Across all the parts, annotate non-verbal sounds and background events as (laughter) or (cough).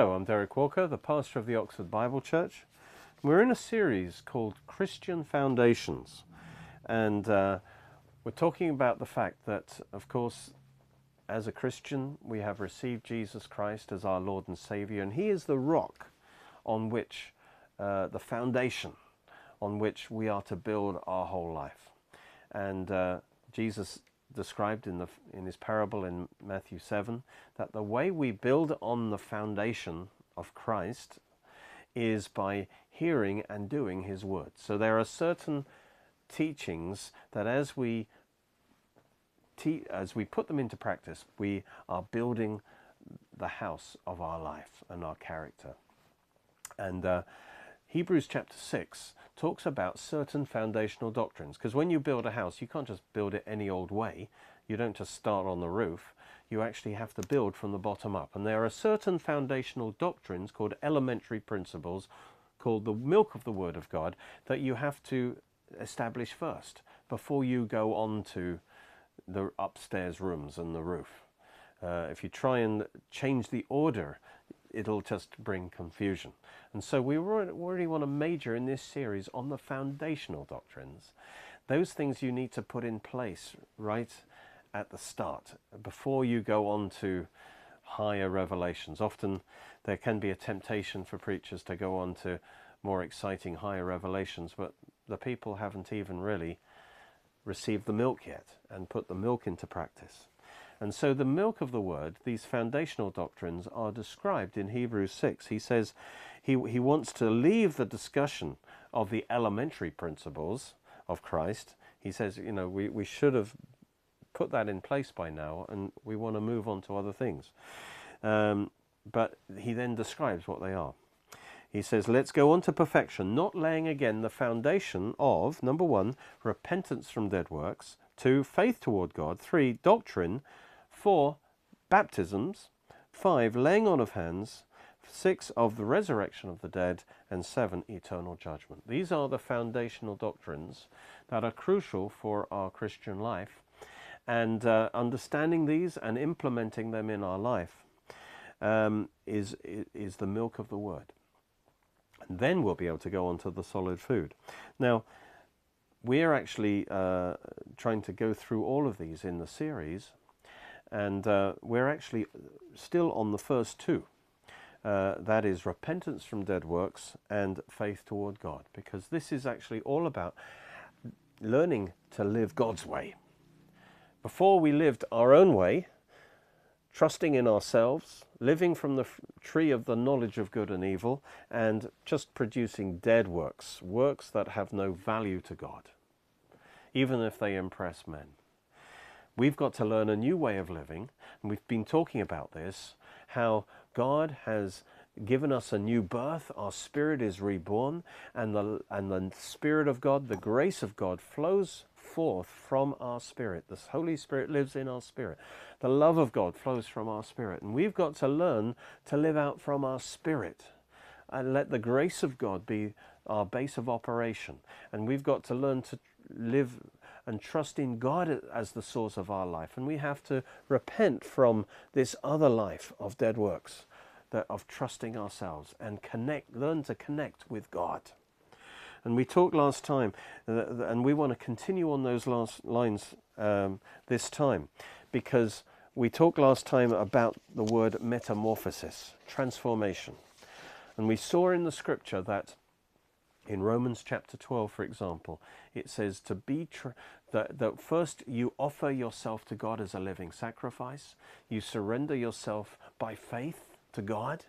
Hello, I'm Derek Walker, the pastor of the Oxford Bible Church. We're in a series called Christian Foundations, and uh, we're talking about the fact that, of course, as a Christian, we have received Jesus Christ as our Lord and Savior, and He is the rock on which, uh, the foundation on which we are to build our whole life. And uh, Jesus described in, the, in his parable in Matthew 7 that the way we build on the foundation of Christ is by hearing and doing his word. So there are certain teachings that as we te- as we put them into practice, we are building the house of our life and our character. And uh, Hebrews chapter 6 talks about certain foundational doctrines. Because when you build a house, you can't just build it any old way. You don't just start on the roof. You actually have to build from the bottom up. And there are certain foundational doctrines called elementary principles, called the milk of the Word of God, that you have to establish first before you go on to the upstairs rooms and the roof. Uh, if you try and change the order, it'll just bring confusion. And so we already want to major in this series on the foundational doctrines. Those things you need to put in place right at the start before you go on to higher revelations. Often there can be a temptation for preachers to go on to more exciting higher revelations, but the people haven't even really received the milk yet and put the milk into practice. And so the milk of the word, these foundational doctrines, are described in Hebrews 6. He says he, he wants to leave the discussion of the elementary principles of Christ. He says, you know, we, we should have put that in place by now and we want to move on to other things. Um, but he then describes what they are. He says, let's go on to perfection, not laying again the foundation of, number one, repentance from dead works, two, faith toward God, three, doctrine, four, baptisms, five, laying on of hands, six, of the resurrection of the dead, and seven, eternal judgment. These are the foundational doctrines that are crucial for our Christian life. And uh, understanding these and implementing them in our life um, is, is the milk of the word. And then we'll be able to go on to the solid food. Now, we're actually uh, trying to go through all of these in the series and uh, we're actually still on the first two. Uh, that is repentance from dead works and faith toward God, because this is actually all about learning to live God's way. Before we lived our own way, trusting in ourselves, living from the tree of the knowledge of good and evil, and just producing dead works, works that have no value to God, even if they impress men. We've got to learn a new way of living, and we've been talking about this how God has given us a new birth, our spirit is reborn, and the, and the Spirit of God, the grace of God, flows forth from our spirit. The Holy Spirit lives in our spirit. The love of God flows from our spirit. And we've got to learn to live out from our spirit and let the grace of God be our base of operation. And we've got to learn to live and trust in God as the source of our life. And we have to repent from this other life of dead works, that of trusting ourselves and connect, learn to connect with God. And we talked last time, uh, and we want to continue on those last lines um, this time, because we talked last time about the word metamorphosis, transformation. And we saw in the scripture that in Romans chapter 12, for example, it says to be tr- that, that first you offer yourself to God as a living sacrifice, you surrender yourself by faith to God,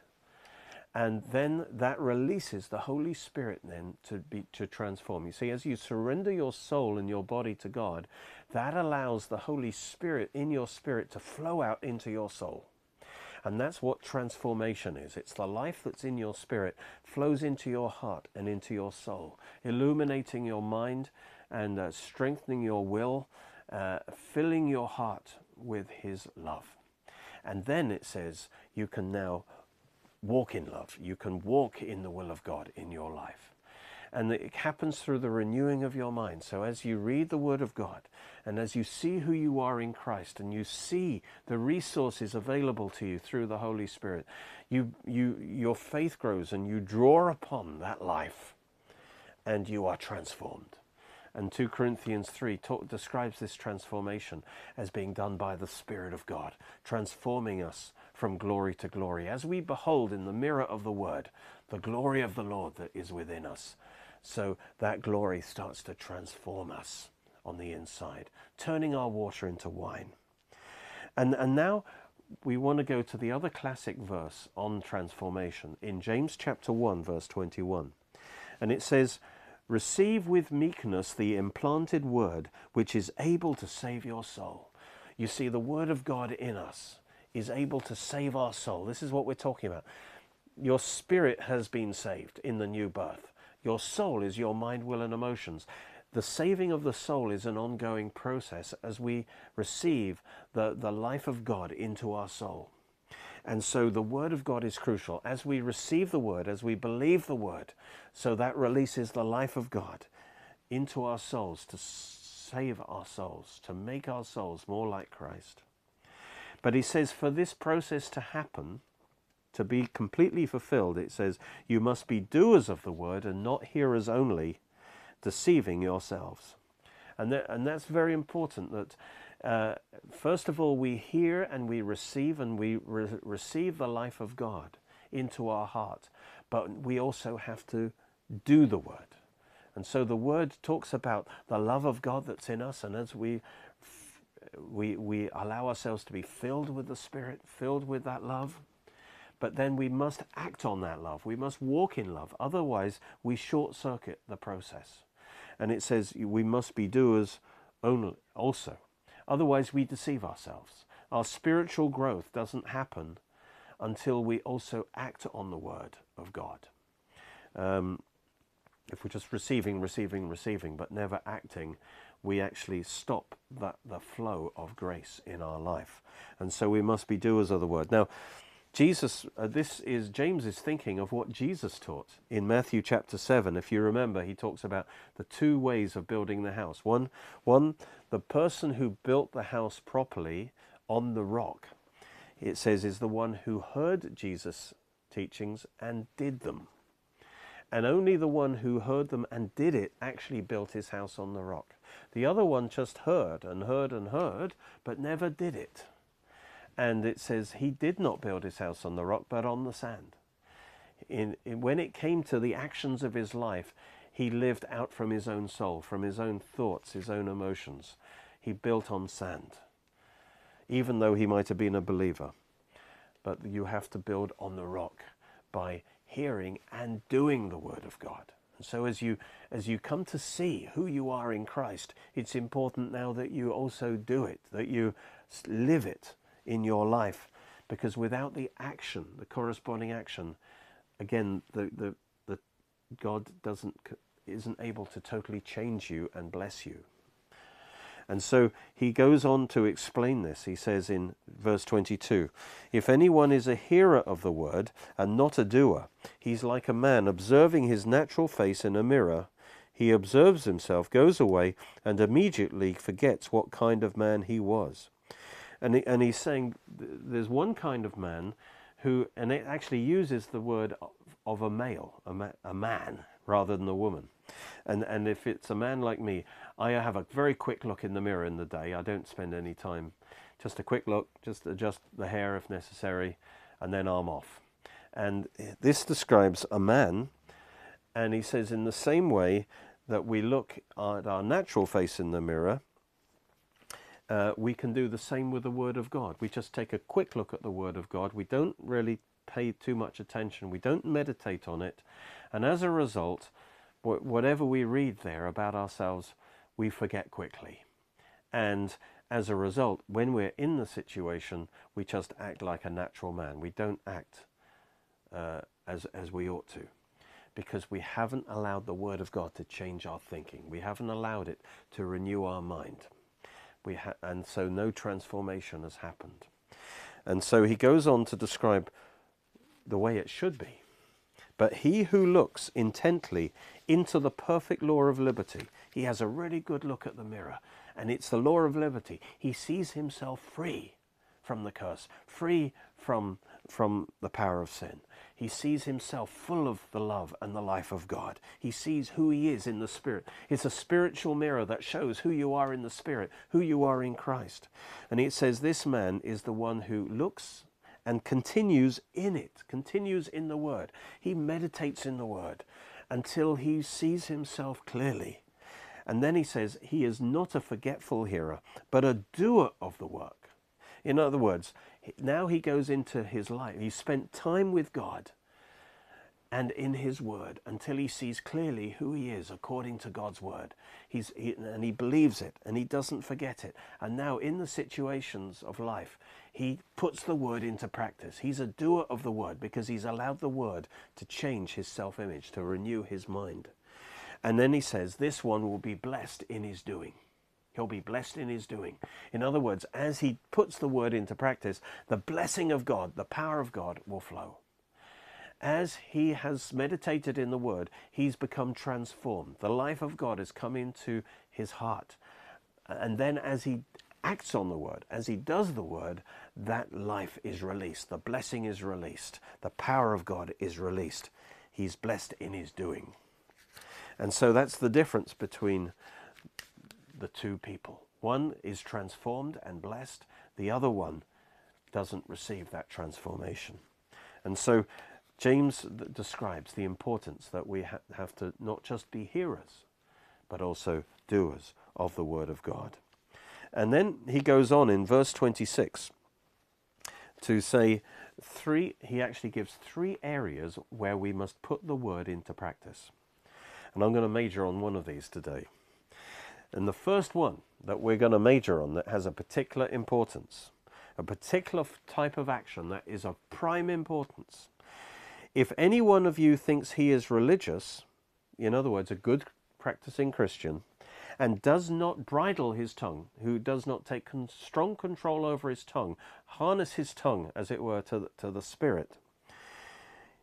and then that releases the Holy Spirit then to be to transform. You see, as you surrender your soul and your body to God, that allows the Holy Spirit in your spirit to flow out into your soul. And that's what transformation is. It's the life that's in your spirit flows into your heart and into your soul, illuminating your mind and uh, strengthening your will, uh, filling your heart with His love. And then it says you can now walk in love. You can walk in the will of God in your life. And it happens through the renewing of your mind. So as you read the Word of God and as you see who you are in Christ and you see the resources available to you through the Holy Spirit, you, you, your faith grows and you draw upon that life and you are transformed. And 2 Corinthians 3 talk, describes this transformation as being done by the Spirit of God, transforming us from glory to glory, as we behold in the mirror of the Word the glory of the Lord that is within us. So that glory starts to transform us on the inside, turning our water into wine. And, and now we want to go to the other classic verse on transformation in James chapter 1, verse 21. And it says, Receive with meekness the implanted word which is able to save your soul. You see, the word of God in us is able to save our soul. This is what we're talking about. Your spirit has been saved in the new birth. Your soul is your mind, will, and emotions. The saving of the soul is an ongoing process as we receive the, the life of God into our soul. And so the Word of God is crucial. As we receive the Word, as we believe the Word, so that releases the life of God into our souls to save our souls, to make our souls more like Christ. But he says, for this process to happen, to be completely fulfilled, it says, you must be doers of the Word and not hearers only, deceiving yourselves. And, that, and that's very important that uh, first of all, we hear and we receive and we re receive the life of God into our heart. But we also have to do the word. And so the word talks about the love of God that's in us. And as we, we, we allow ourselves to be filled with the Spirit, filled with that love, but then we must act on that love. We must walk in love. Otherwise, we short circuit the process. And it says we must be doers only also. Otherwise, we deceive ourselves. Our spiritual growth doesn't happen until we also act on the Word of God. Um, if we're just receiving, receiving, receiving, but never acting, we actually stop that, the flow of grace in our life. And so we must be doers of the Word. Now, Jesus, uh, this is James thinking of what Jesus taught in Matthew chapter 7. If you remember, he talks about the two ways of building the house. One, one the person who built the house properly on the rock, it says, is the one who heard Jesus' teachings and did them. And only the one who heard them and did it actually built his house on the rock. The other one just heard and heard and heard, but never did it. And it says he did not build his house on the rock, but on the sand. In, in, when it came to the actions of his life, he lived out from his own soul, from his own thoughts, his own emotions. He built on sand, even though he might have been a believer. But you have to build on the rock by hearing and doing the word of God. And so as you as you come to see who you are in Christ, it's important now that you also do it, that you live it in your life because without the action, the corresponding action, again, the, the, the God doesn't, isn't able to totally change you and bless you. And so he goes on to explain this. He says in verse 22 If anyone is a hearer of the word and not a doer, he's like a man observing his natural face in a mirror. He observes himself, goes away, and immediately forgets what kind of man he was. And, he, and he's saying there's one kind of man who, and it actually uses the word of a male, a, ma a man, rather than a woman. And, and if it's a man like me, I have a very quick look in the mirror in the day. I don't spend any time. Just a quick look, just adjust the hair if necessary, and then I'm off. And this describes a man, and he says, in the same way that we look at our natural face in the mirror, uh, we can do the same with the Word of God. We just take a quick look at the Word of God. We don't really pay too much attention. We don't meditate on it. And as a result, whatever we read there about ourselves, we forget quickly. And as a result, when we're in the situation, we just act like a natural man. We don't act uh, as, as we ought to because we haven't allowed the Word of God to change our thinking. We haven't allowed it to renew our mind we ha- and so no transformation has happened. And so he goes on to describe the way it should be. But he who looks intently into the perfect law of liberty, he has a really good look at the mirror, and it's the law of liberty. He sees himself free from the curse, free from, from the power of sin. He sees himself full of the love and the life of God. He sees who he is in the Spirit. It's a spiritual mirror that shows who you are in the Spirit, who you are in Christ. And it says this man is the one who looks and continues in it, continues in the Word. He meditates in the Word until he sees himself clearly. And then he says, He is not a forgetful hearer, but a doer of the work. In other words, now he goes into his life. He spent time with God and in his word until he sees clearly who he is according to God's word. He's, he, and he believes it and he doesn't forget it. And now, in the situations of life, he puts the word into practice. He's a doer of the word because he's allowed the word to change his self image, to renew his mind. And then he says, This one will be blessed in his doing. He'll be blessed in his doing. In other words, as he puts the word into practice, the blessing of God, the power of God will flow. As he has meditated in the word, he's become transformed. The life of God has come into his heart. And then as he acts on the word, as he does the word, that life is released. The blessing is released. The power of God is released. He's blessed in his doing. And so that's the difference between the two people. One is transformed and blessed, the other one doesn't receive that transformation. And so James describes the importance that we ha- have to not just be hearers, but also doers of the Word of God. And then he goes on in verse 26 to say three, he actually gives three areas where we must put the Word into practice. And I'm going to major on one of these today. And the first one that we're going to major on that has a particular importance, a particular type of action that is of prime importance. If any one of you thinks he is religious, in other words, a good practicing Christian, and does not bridle his tongue, who does not take con- strong control over his tongue, harness his tongue, as it were, to the, to the Spirit.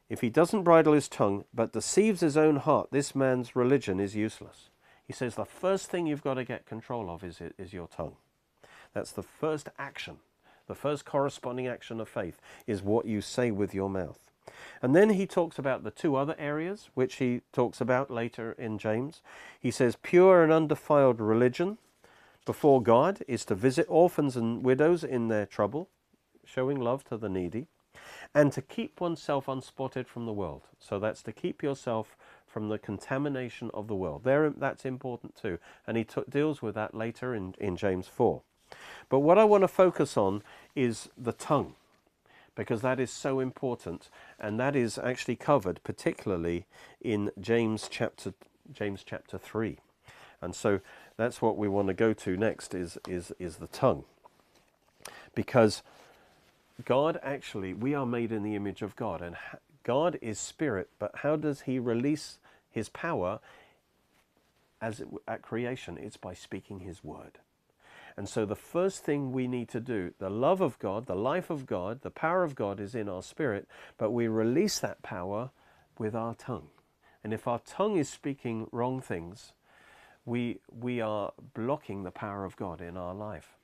If he doesn't bridle his tongue, but deceives his own heart, this man's religion is useless. He says the first thing you've got to get control of is, is your tongue. That's the first action. The first corresponding action of faith is what you say with your mouth. And then he talks about the two other areas, which he talks about later in James. He says, Pure and undefiled religion before God is to visit orphans and widows in their trouble, showing love to the needy, and to keep oneself unspotted from the world. So that's to keep yourself from the contamination of the world. There, that's important too. And he t- deals with that later in, in James 4. But what I want to focus on is the tongue, because that is so important. And that is actually covered particularly in James chapter, James chapter 3. And so that's what we want to go to next is, is, is the tongue. Because God actually, we are made in the image of God, and God is spirit, but how does he release his power as it, at creation? It's by speaking his word. And so the first thing we need to do, the love of God, the life of God, the power of God is in our spirit, but we release that power with our tongue. And if our tongue is speaking wrong things, we, we are blocking the power of God in our life.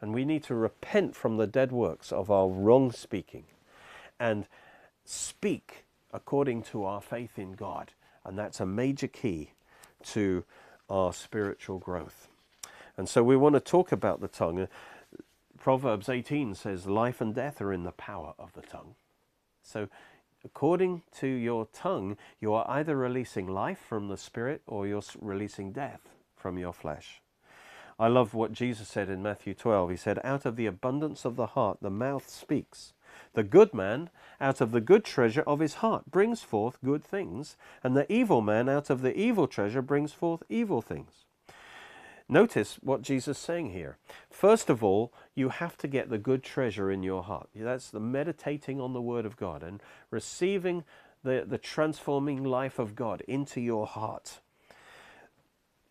And we need to repent from the dead works of our wrong speaking and speak according to our faith in God. And that's a major key to our spiritual growth. And so we want to talk about the tongue. Proverbs 18 says, Life and death are in the power of the tongue. So, according to your tongue, you are either releasing life from the Spirit or you're releasing death from your flesh. I love what Jesus said in Matthew 12. He said, Out of the abundance of the heart, the mouth speaks. The good man, out of the good treasure of his heart, brings forth good things, and the evil man, out of the evil treasure, brings forth evil things. Notice what Jesus is saying here. First of all, you have to get the good treasure in your heart. That's the meditating on the Word of God and receiving the, the transforming life of God into your heart.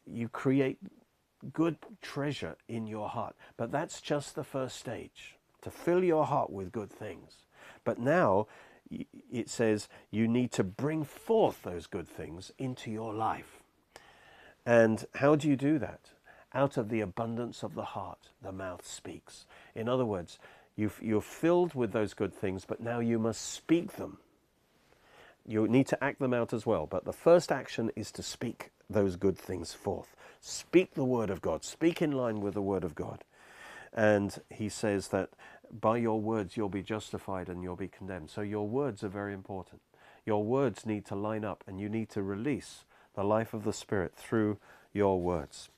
You create good treasure in your heart. But that's just the first stage to fill your heart with good things. But now it says you need to bring forth those good things into your life. And how do you do that? Out of the abundance of the heart, the mouth speaks. In other words, you are filled with those good things, but now you must speak them. You need to act them out as well, but the first action is to speak those good things forth. Speak the word of God, speak in line with the word of God. And he says that by your words you'll be justified and you'll be condemned. So your words are very important. Your words need to line up and you need to release the life of the Spirit through your words.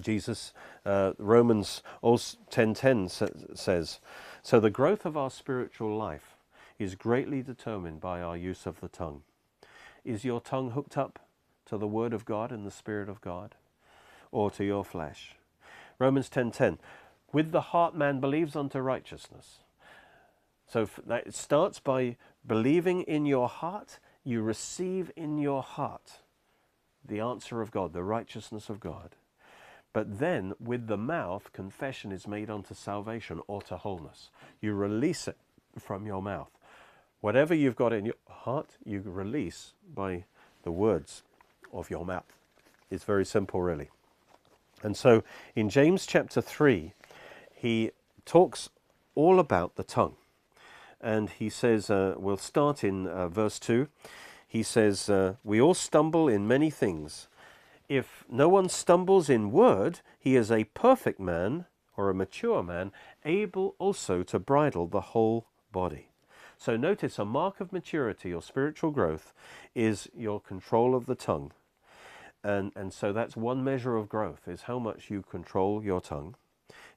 Jesus, uh, Romans 10.10 says, So the growth of our spiritual life is greatly determined by our use of the tongue. Is your tongue hooked up to the Word of God and the Spirit of God, or to your flesh? Romans 10.10, with the heart man believes unto righteousness. So it starts by believing in your heart, you receive in your heart the answer of God, the righteousness of God. But then, with the mouth, confession is made unto salvation or to wholeness. You release it from your mouth. Whatever you've got in your heart, you release by the words of your mouth. It's very simple, really. And so, in James chapter 3, he talks all about the tongue. And he says, uh, we'll start in uh, verse 2. He says, uh, We all stumble in many things. If no one stumbles in word, he is a perfect man or a mature man, able also to bridle the whole body. So notice a mark of maturity or spiritual growth is your control of the tongue. And, and so that's one measure of growth, is how much you control your tongue.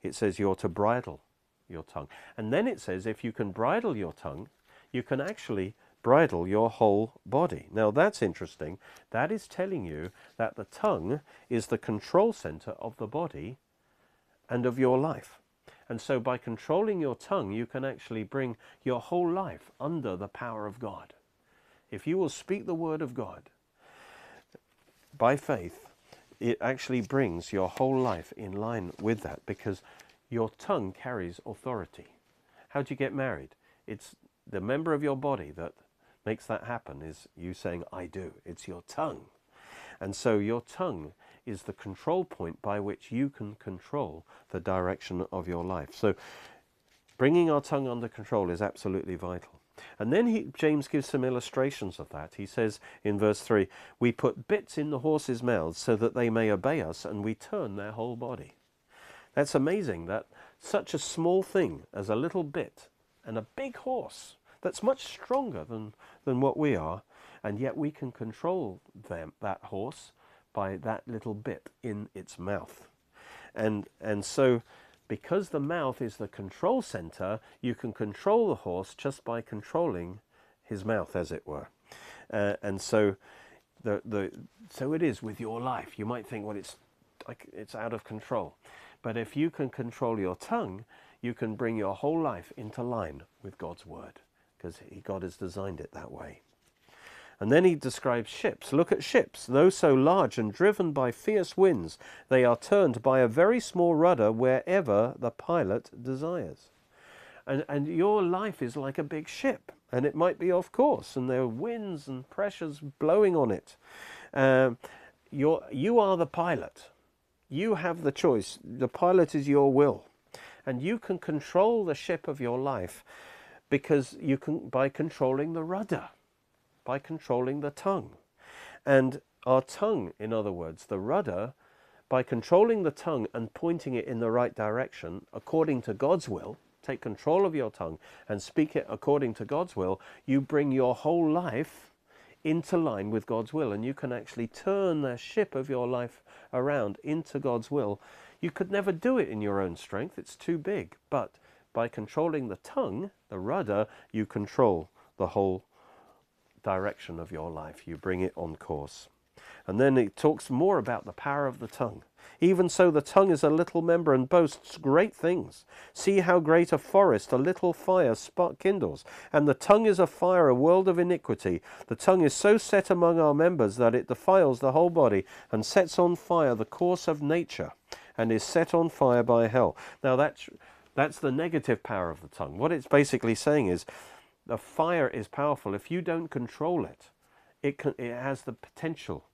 It says you're to bridle your tongue. And then it says if you can bridle your tongue, you can actually bridle your whole body. Now that's interesting. That is telling you that the tongue is the control center of the body and of your life. And so by controlling your tongue, you can actually bring your whole life under the power of God. If you will speak the word of God by faith, it actually brings your whole life in line with that because your tongue carries authority. How do you get married? It's the member of your body that makes that happen is you saying, I do. It's your tongue. And so your tongue is the control point by which you can control the direction of your life. So bringing our tongue under control is absolutely vital. And then he, James gives some illustrations of that. He says in verse 3 We put bits in the horses' mouths so that they may obey us, and we turn their whole body. That's amazing that such a small thing as a little bit and a big horse that's much stronger than, than what we are, and yet we can control them, that horse by that little bit in its mouth. And, and so, because the mouth is the control center, you can control the horse just by controlling his mouth, as it were. Uh, and so, the, the, so it is with your life. You might think, well, it's, like, it's out of control. But if you can control your tongue, you can bring your whole life into line with God's word because God has designed it that way. And then he describes ships. Look at ships. Though so large and driven by fierce winds, they are turned by a very small rudder wherever the pilot desires. And, and your life is like a big ship, and it might be off course, and there are winds and pressures blowing on it. Um, you're, you are the pilot. You have the choice. The pilot is your will. And you can control the ship of your life because you can by controlling the rudder, by controlling the tongue. And our tongue, in other words, the rudder, by controlling the tongue and pointing it in the right direction according to God's will, take control of your tongue and speak it according to God's will, you bring your whole life into line with God's will and you can actually turn the ship of your life around into God's will. You could never do it in your own strength, it's too big, but by controlling the tongue, the rudder, you control the whole direction of your life. You bring it on course. And then it talks more about the power of the tongue. Even so, the tongue is a little member and boasts great things. See how great a forest a little fire spark kindles. And the tongue is a fire, a world of iniquity. The tongue is so set among our members that it defiles the whole body and sets on fire the course of nature and is set on fire by hell. Now that's that's the negative power of the tongue. What it's basically saying is the fire is powerful. If you don't control it, it, can, it has the potential.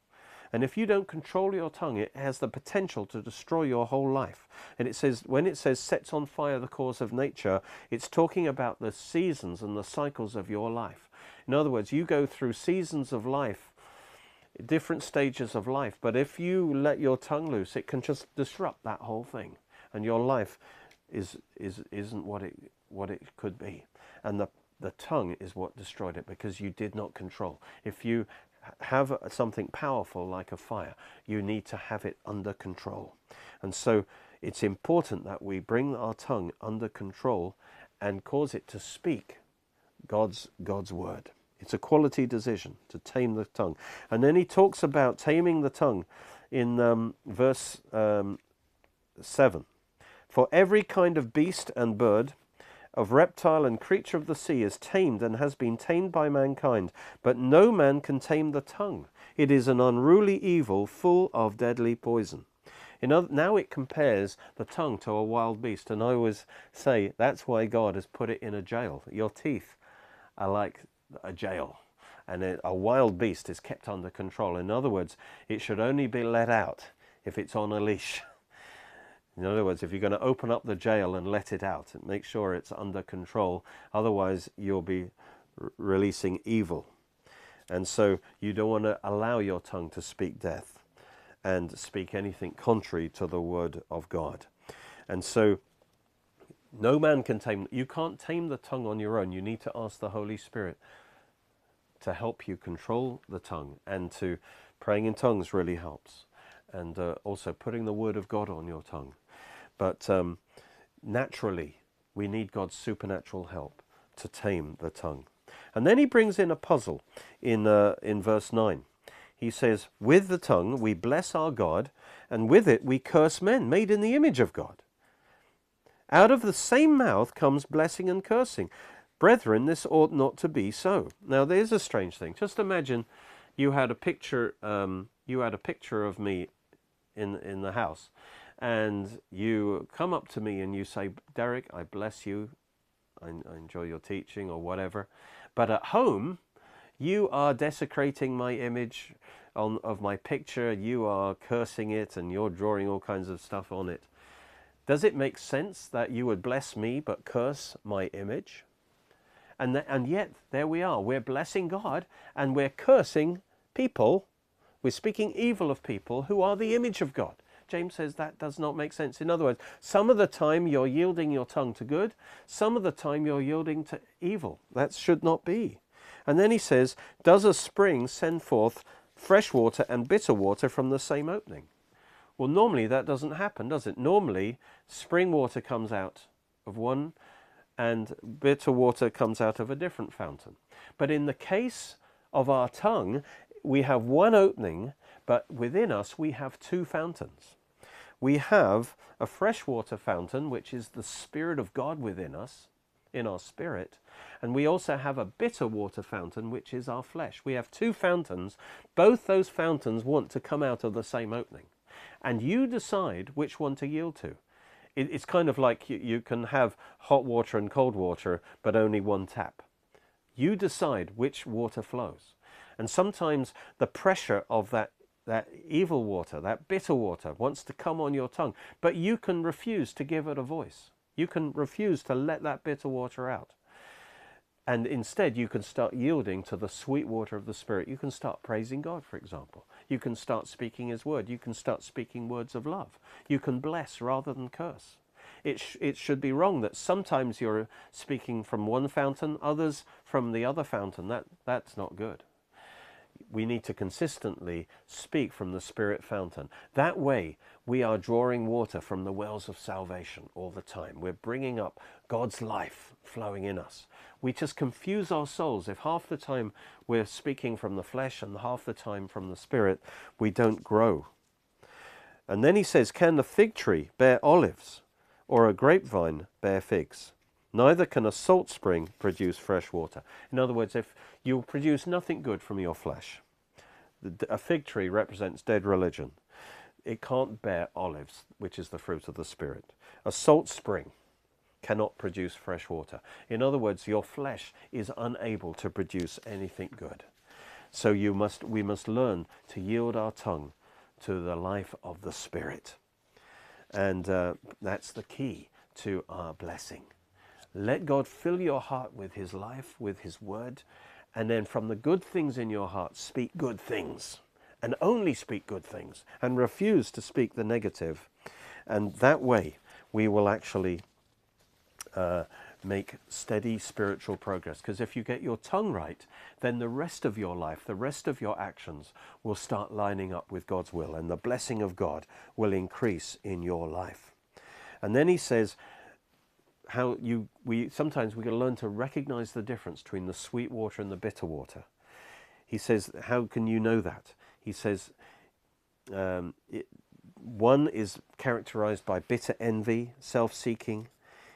And if you don't control your tongue, it has the potential to destroy your whole life. And it says, when it says sets on fire the course of nature, it's talking about the seasons and the cycles of your life. In other words, you go through seasons of life, different stages of life, but if you let your tongue loose, it can just disrupt that whole thing. And your life is, is, isn't what it, what it could be. And the the tongue is what destroyed it because you did not control. If you have something powerful like a fire, you need to have it under control. And so it's important that we bring our tongue under control and cause it to speak God's, God's word. It's a quality decision to tame the tongue. And then he talks about taming the tongue in um, verse um, 7. For every kind of beast and bird, of reptile and creature of the sea is tamed and has been tamed by mankind, but no man can tame the tongue. It is an unruly evil full of deadly poison. Other, now it compares the tongue to a wild beast, and I always say that's why God has put it in a jail. Your teeth are like a jail, and a wild beast is kept under control. In other words, it should only be let out if it's on a leash. (laughs) In other words, if you're going to open up the jail and let it out, make sure it's under control. Otherwise, you'll be releasing evil. And so you don't want to allow your tongue to speak death and speak anything contrary to the word of God. And so no man can tame, you can't tame the tongue on your own. You need to ask the Holy Spirit to help you control the tongue and to praying in tongues really helps. And uh, also putting the word of God on your tongue but um, naturally, we need God's supernatural help to tame the tongue. And then he brings in a puzzle in, uh, in verse 9. He says, With the tongue we bless our God, and with it we curse men made in the image of God. Out of the same mouth comes blessing and cursing. Brethren, this ought not to be so. Now, there's a strange thing. Just imagine you had a picture, um, you had a picture of me in in the house, and you come up to me and you say, Derek, I bless you, I, I enjoy your teaching or whatever, but at home, you are desecrating my image on, of my picture, you are cursing it, and you're drawing all kinds of stuff on it. Does it make sense that you would bless me but curse my image? And, th- and yet, there we are. We're blessing God and we're cursing people. We're speaking evil of people who are the image of God. James says that does not make sense. In other words, some of the time you're yielding your tongue to good, some of the time you're yielding to evil. That should not be. And then he says, Does a spring send forth fresh water and bitter water from the same opening? Well, normally that doesn't happen, does it? Normally, spring water comes out of one and bitter water comes out of a different fountain. But in the case of our tongue, we have one opening, but within us we have two fountains we have a freshwater fountain, which is the Spirit of God within us, in our spirit, and we also have a bitter water fountain, which is our flesh. We have two fountains. Both those fountains want to come out of the same opening, and you decide which one to yield to. it's kind of like you, you can have hot water and cold water, but only one tap. You decide which water flows. And sometimes the pressure of that that evil water, that bitter water, wants to come on your tongue. But you can refuse to give it a voice. You can refuse to let that bitter water out. And instead, you can start yielding to the sweet water of the Spirit. You can start praising God, for example. You can start speaking His word. You can start speaking words of love. You can bless rather than curse. It, sh- it should be wrong that sometimes you're speaking from one fountain, others from the other fountain. That, that's not good we need to consistently speak from the Spirit fountain. That way, we are drawing water from the wells of salvation all the time. We're bringing up God's life flowing in us. We just confuse our souls. If half the time we're speaking from the flesh and half the time from the Spirit, we don't grow. And then he says, Can the fig tree bear olives or a grapevine bear figs? Neither can a salt spring produce fresh water. In other words, if you produce nothing good from your flesh, a fig tree represents dead religion. It can't bear olives, which is the fruit of the Spirit. A salt spring cannot produce fresh water. In other words, your flesh is unable to produce anything good. So you must, we must learn to yield our tongue to the life of the Spirit. And uh, that's the key to our blessing. Let God fill your heart with His life, with His word, and then from the good things in your heart, speak good things. And only speak good things, and refuse to speak the negative. And that way, we will actually uh, make steady spiritual progress. Because if you get your tongue right, then the rest of your life, the rest of your actions will start lining up with God's will, and the blessing of God will increase in your life. And then he says, how you we sometimes we can learn to recognize the difference between the sweet water and the bitter water. He says, how can you know that? He says, um, it, one is characterized by bitter envy, self-seeking,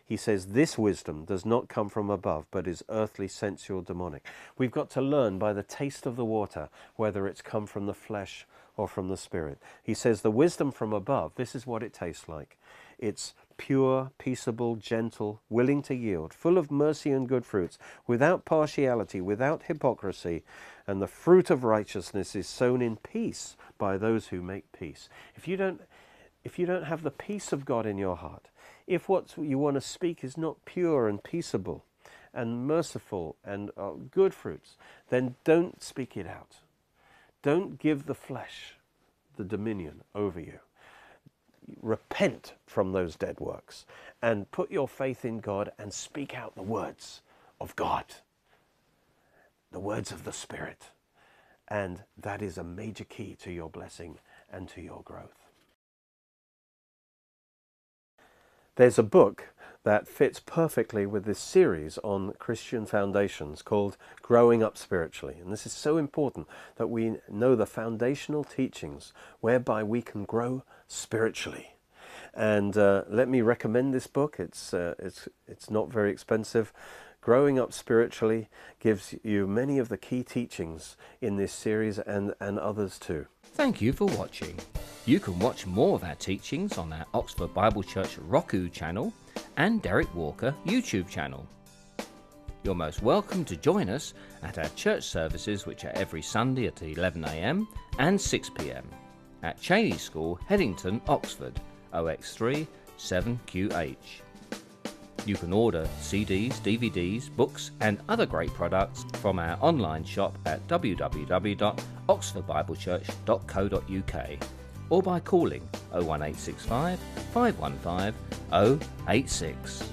he says this wisdom does not come from above, but is earthly, sensual, demonic. We've got to learn by the taste of the water whether it's come from the flesh or from the spirit. He says the wisdom from above, this is what it tastes like. It's pure, peaceable, gentle, willing to yield, full of mercy and good fruits, without partiality, without hypocrisy, and the fruit of righteousness is sown in peace by those who make peace. If you don't if you don't have the peace of God in your heart, if what you want to speak is not pure and peaceable and merciful and uh, good fruits, then don't speak it out. Don't give the flesh the dominion over you. Repent from those dead works and put your faith in God and speak out the words of God, the words of the Spirit. And that is a major key to your blessing and to your growth. There's a book that fits perfectly with this series on Christian foundations called Growing Up Spiritually. And this is so important that we know the foundational teachings whereby we can grow spiritually. And uh, let me recommend this book. It's, uh, it's, it's not very expensive. Growing Up Spiritually gives you many of the key teachings in this series and, and others too. Thank you for watching. You can watch more of our teachings on our Oxford Bible Church Roku channel and Derek Walker YouTube channel. You're most welcome to join us at our church services, which are every Sunday at 11am and 6pm at Cheney School, Headington, Oxford, OX3 7QH. You can order CDs, DVDs, books, and other great products from our online shop at www.oxfordbiblechurch.co.uk or by calling 01865 515 086.